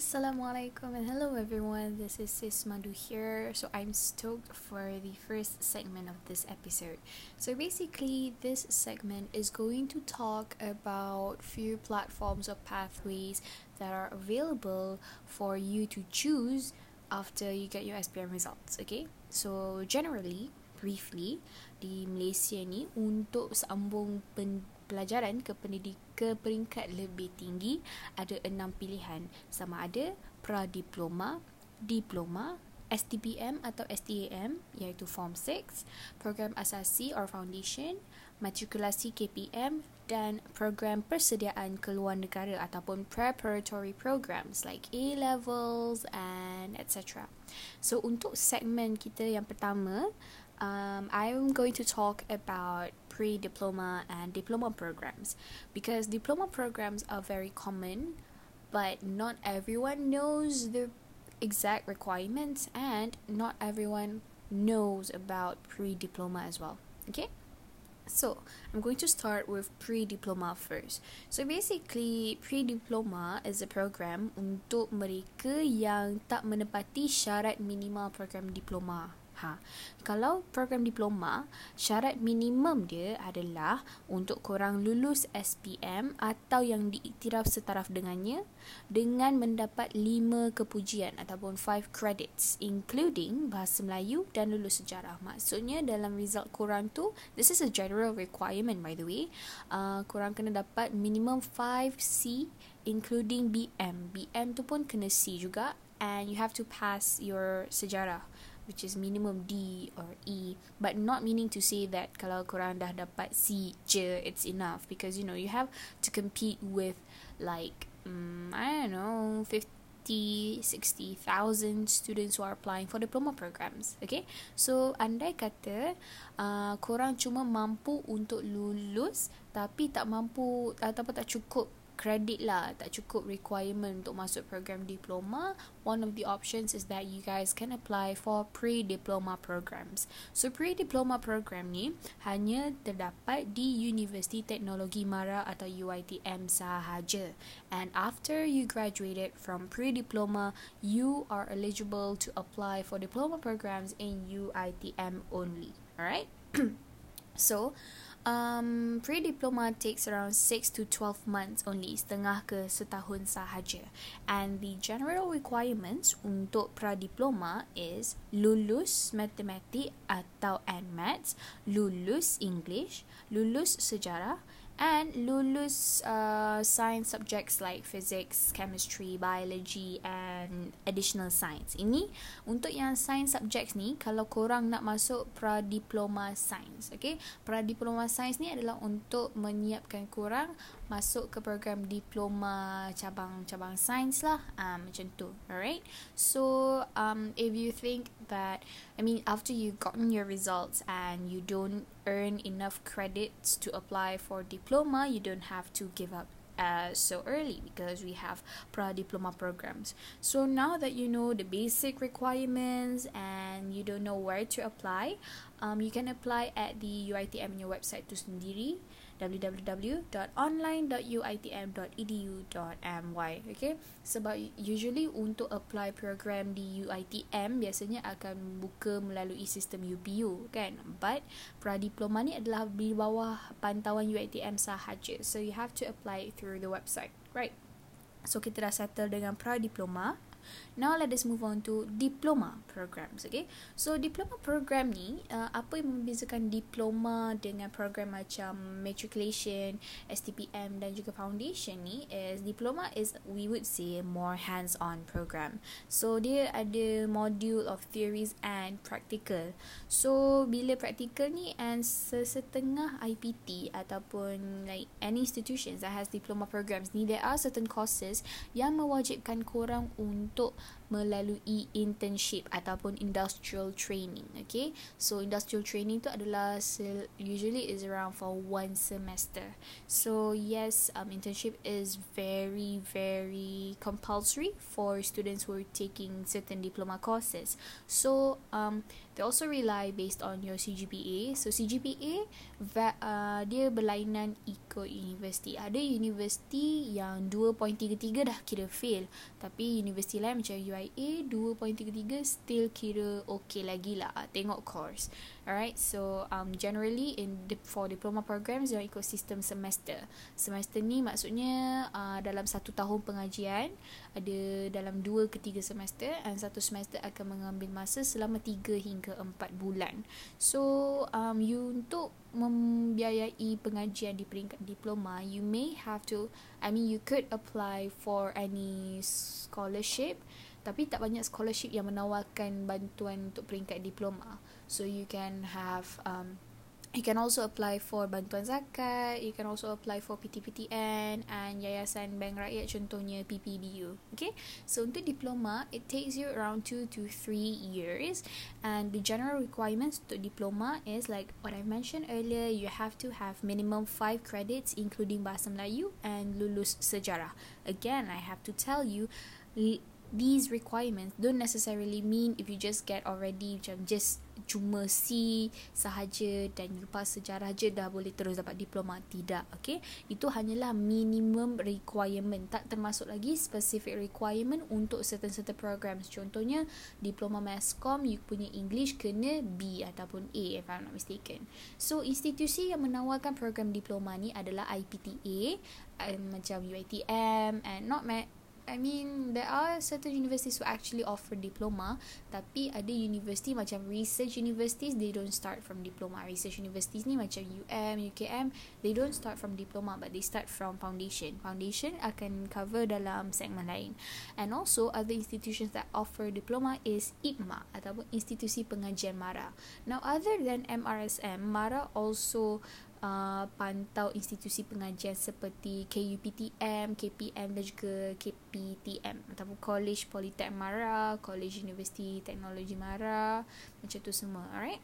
Assalamualaikum and hello everyone. This is Sis Madu here. So I'm stoked for the first segment of this episode. So basically this segment is going to talk about few platforms or pathways that are available for you to choose after you get your SPM results, okay? So generally, briefly, di Malaysia ni untuk sambung pen pelajaran ke pendidik ke peringkat lebih tinggi ada enam pilihan sama ada pra-diploma, diploma, STPM atau STAM iaitu Form 6, program asasi or foundation, matrikulasi KPM dan program persediaan keluar negara ataupun preparatory programs like A levels and etc. So untuk segmen kita yang pertama, um, I'm going to talk about pre diploma and diploma programs because diploma programs are very common, but not everyone knows the exact requirements and not everyone knows about pre diploma as well. Okay? So, I'm going to start with pre-diploma first. So basically, pre-diploma is a program untuk mereka yang tak menepati syarat minimal program diploma. Ha, kalau program diploma, syarat minimum dia adalah untuk korang lulus SPM atau yang diiktiraf setaraf dengannya dengan mendapat 5 kepujian ataupun 5 credits including bahasa Melayu dan lulus sejarah. Maksudnya dalam result korang tu, this is a general requirement by the way, uh, korang kena dapat minimum 5 C including BM. BM tu pun kena C juga and you have to pass your sejarah which is minimum D or E but not meaning to say that kalau korang dah dapat C je it's enough. Because you know you have to compete with like um, I don't know 50 60,000 students who are applying for diploma programs okay? So andai kata uh, korang cuma mampu untuk lulus tapi tak mampu ataupun tak cukup credit lah tak cukup requirement untuk masuk program diploma one of the options is that you guys can apply for pre-diploma programs. So pre-diploma program ni hanya terdapat di Universiti Teknologi Mara atau UiTM sahaja. And after you graduated from pre-diploma you are eligible to apply for diploma programs in UiTM only. Alright? So Um, pre-diploma takes around 6 to 12 months only, setengah ke setahun sahaja. And the general requirements untuk pra-diploma is lulus matematik atau NMATS, lulus English, lulus sejarah, and lulus uh, science subjects like physics, chemistry, biology and additional science. Ini untuk yang science subjects ni kalau korang nak masuk pra-diploma science. Okay? Pra-diploma science ni adalah untuk menyiapkan korang masuk ke program diploma cabang-cabang sains lah um, macam tu alright so um, if you think that I mean after you gotten your results and you don't earn enough credits to apply for diploma you don't have to give up uh, so early because we have pra diploma programs. So now that you know the basic requirements and you don't know where to apply, um, you can apply at the UITM website to sendiri www.online.uitm.edu.my okay? Sebab usually untuk apply program di UITM biasanya akan buka melalui sistem UPU kan? But pra diploma ni adalah di bawah pantauan UITM sahaja. So you have to apply through the website right? So kita dah settle dengan pra diploma Now let us move on to diploma programs. Okay, so diploma program ni uh, apa yang membezakan diploma dengan program macam matriculation, STPM dan juga foundation ni is diploma is we would say more hands-on program. So dia ada module of theories and practical. So bila practical ni and sesetengah IPT ataupun like any institutions that has diploma programs ni there are certain courses yang mewajibkan korang untuk untuk melalui internship ataupun industrial training okay? So industrial training tu adalah usually is around for one semester. So yes um, internship is very very compulsory for students who are taking certain diploma courses. So um, they also rely based on your CGPA so CGPA uh, dia berlainan ikut universiti. Ada universiti yang 2.33 dah kira fail. Tapi universiti lain macam UIA 2.33 still kira okay lagi lah. Tengok course. Alright so um, generally in for diploma programs yang ikut sistem semester. Semester ni maksudnya uh, dalam satu tahun pengajian ada dalam dua ke tiga semester dan satu semester akan mengambil masa selama tiga hingga empat bulan. So um, you untuk membiayai pengajian di peringkat diploma you may have to I mean you could apply for any scholarship tapi tak banyak scholarship yang menawarkan bantuan untuk peringkat diploma so you can have um, You can also apply for bantuan zakat, you can also apply for PTPTN and Yayasan Bank Rakyat contohnya PPBU. Okay, so untuk diploma, it takes you around 2 to 3 years and the general requirements untuk diploma is like what I mentioned earlier, you have to have minimum 5 credits including Bahasa Melayu and lulus sejarah. Again, I have to tell you, these requirements don't necessarily mean if you just get already macam just cuma C sahaja dan lepas sejarah je dah boleh terus dapat diploma. Tidak okay? Itu hanyalah minimum requirement. Tak termasuk lagi specific requirement untuk certain certain programs. Contohnya diploma masscom you punya english kena B ataupun A if I'm not mistaken. So institusi yang menawarkan program diploma ni adalah IPTA um, macam UiTM and not I mean there are certain universities who actually offer diploma tapi ada university macam research universities they don't start from diploma. Research universities ni macam UM UKM they don't start from diploma but they start from foundation. Foundation akan cover dalam segmen lain. And also other institutions that offer diploma is IPMA ataupun institusi pengajian MARA. Now other than MRSM MARA also uh, pantau institusi pengajian seperti KUPTM, KPM dan juga KPTM ataupun College Politek Mara, College University Teknologi Mara, macam tu semua, alright?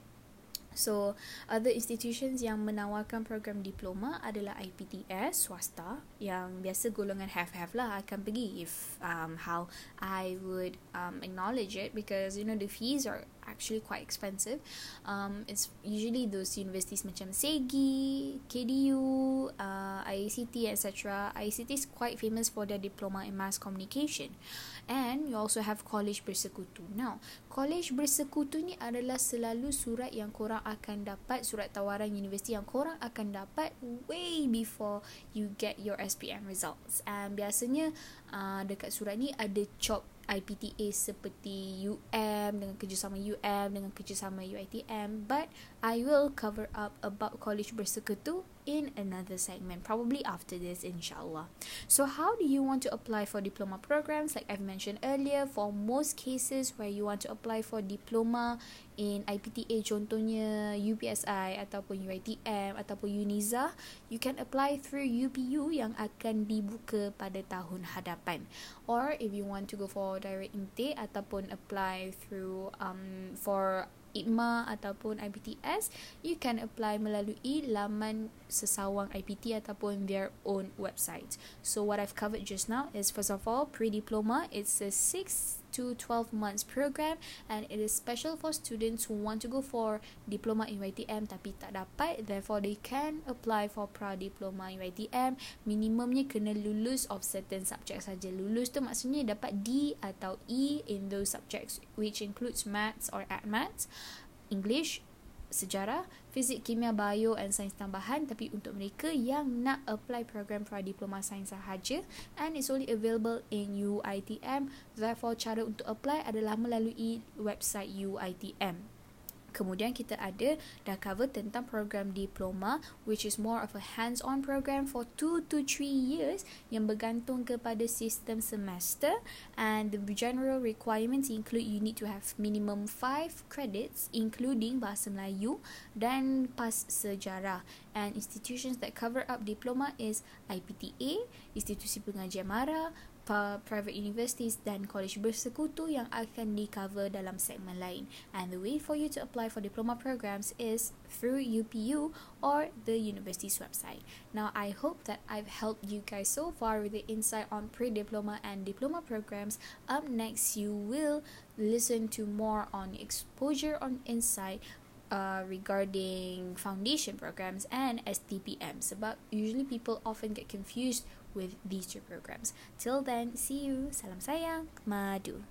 So, other institutions yang menawarkan program diploma adalah IPTS, swasta, yang biasa golongan have-have lah akan pergi if um, how I would um, acknowledge it because, you know, the fees are actually quite expensive. Um, it's usually those universities macam SEGI, KDU, uh, IACT, etc. IACT is quite famous for their diploma in mass communication. And you also have college bersekutu. Now, college bersekutu ni adalah selalu surat yang korang akan dapat, surat tawaran universiti yang korang akan dapat way before you get your SPM results. And biasanya uh, dekat surat ni ada chop IPTA seperti UM dengan kerjasama UM dengan kerjasama UiTM but I will cover up about college bersekutu in another segment probably after this inshallah. So how do you want to apply for diploma programs? Like I've mentioned earlier for most cases where you want to apply for diploma in IPTA contohnya UPSI ataupun UiTM ataupun UNIZA you can apply through UPU yang akan dibuka pada tahun hadapan. Or if you want to go for direct intake ataupun apply through um for IPMA ataupun IPTS, you can apply melalui laman sesawang IPT ataupun their own website. So what I've covered just now is first of all, pre-diploma, it's a 6 to 12 months program and it is special for students who want to go for diploma in YTM tapi tak dapat. Therefore they can apply for pra diploma in YTM minimumnya kena lulus of certain subjects saja. Lulus tu maksudnya dapat D atau E in those subjects which includes maths or art maths English sejarah, fizik, kimia, bio and sains tambahan tapi untuk mereka yang nak apply program pra diploma sains sahaja and it's only available in UiTM therefore cara untuk apply adalah melalui website UiTM Kemudian kita ada dah cover tentang program diploma which is more of a hands-on program for 2 to 3 years yang bergantung kepada sistem semester. And the general requirements include you need to have minimum 5 credits including bahasa Melayu dan PAS sejarah. And institutions that cover up diploma is IPTA, Institusi Pengajian Mara, private universities dan college bersekutu yang akan di cover dalam segmen lain. And the way for you to apply for diploma programs is through UPU or the university's website. Now, I hope that I've helped you guys so far with the insight on pre-diploma and diploma programs. Up next, you will listen to more on exposure on insight uh, regarding foundation programs and STPM sebab usually people often get confused with these two programs. Till then, see you. Salam sayang. Madu.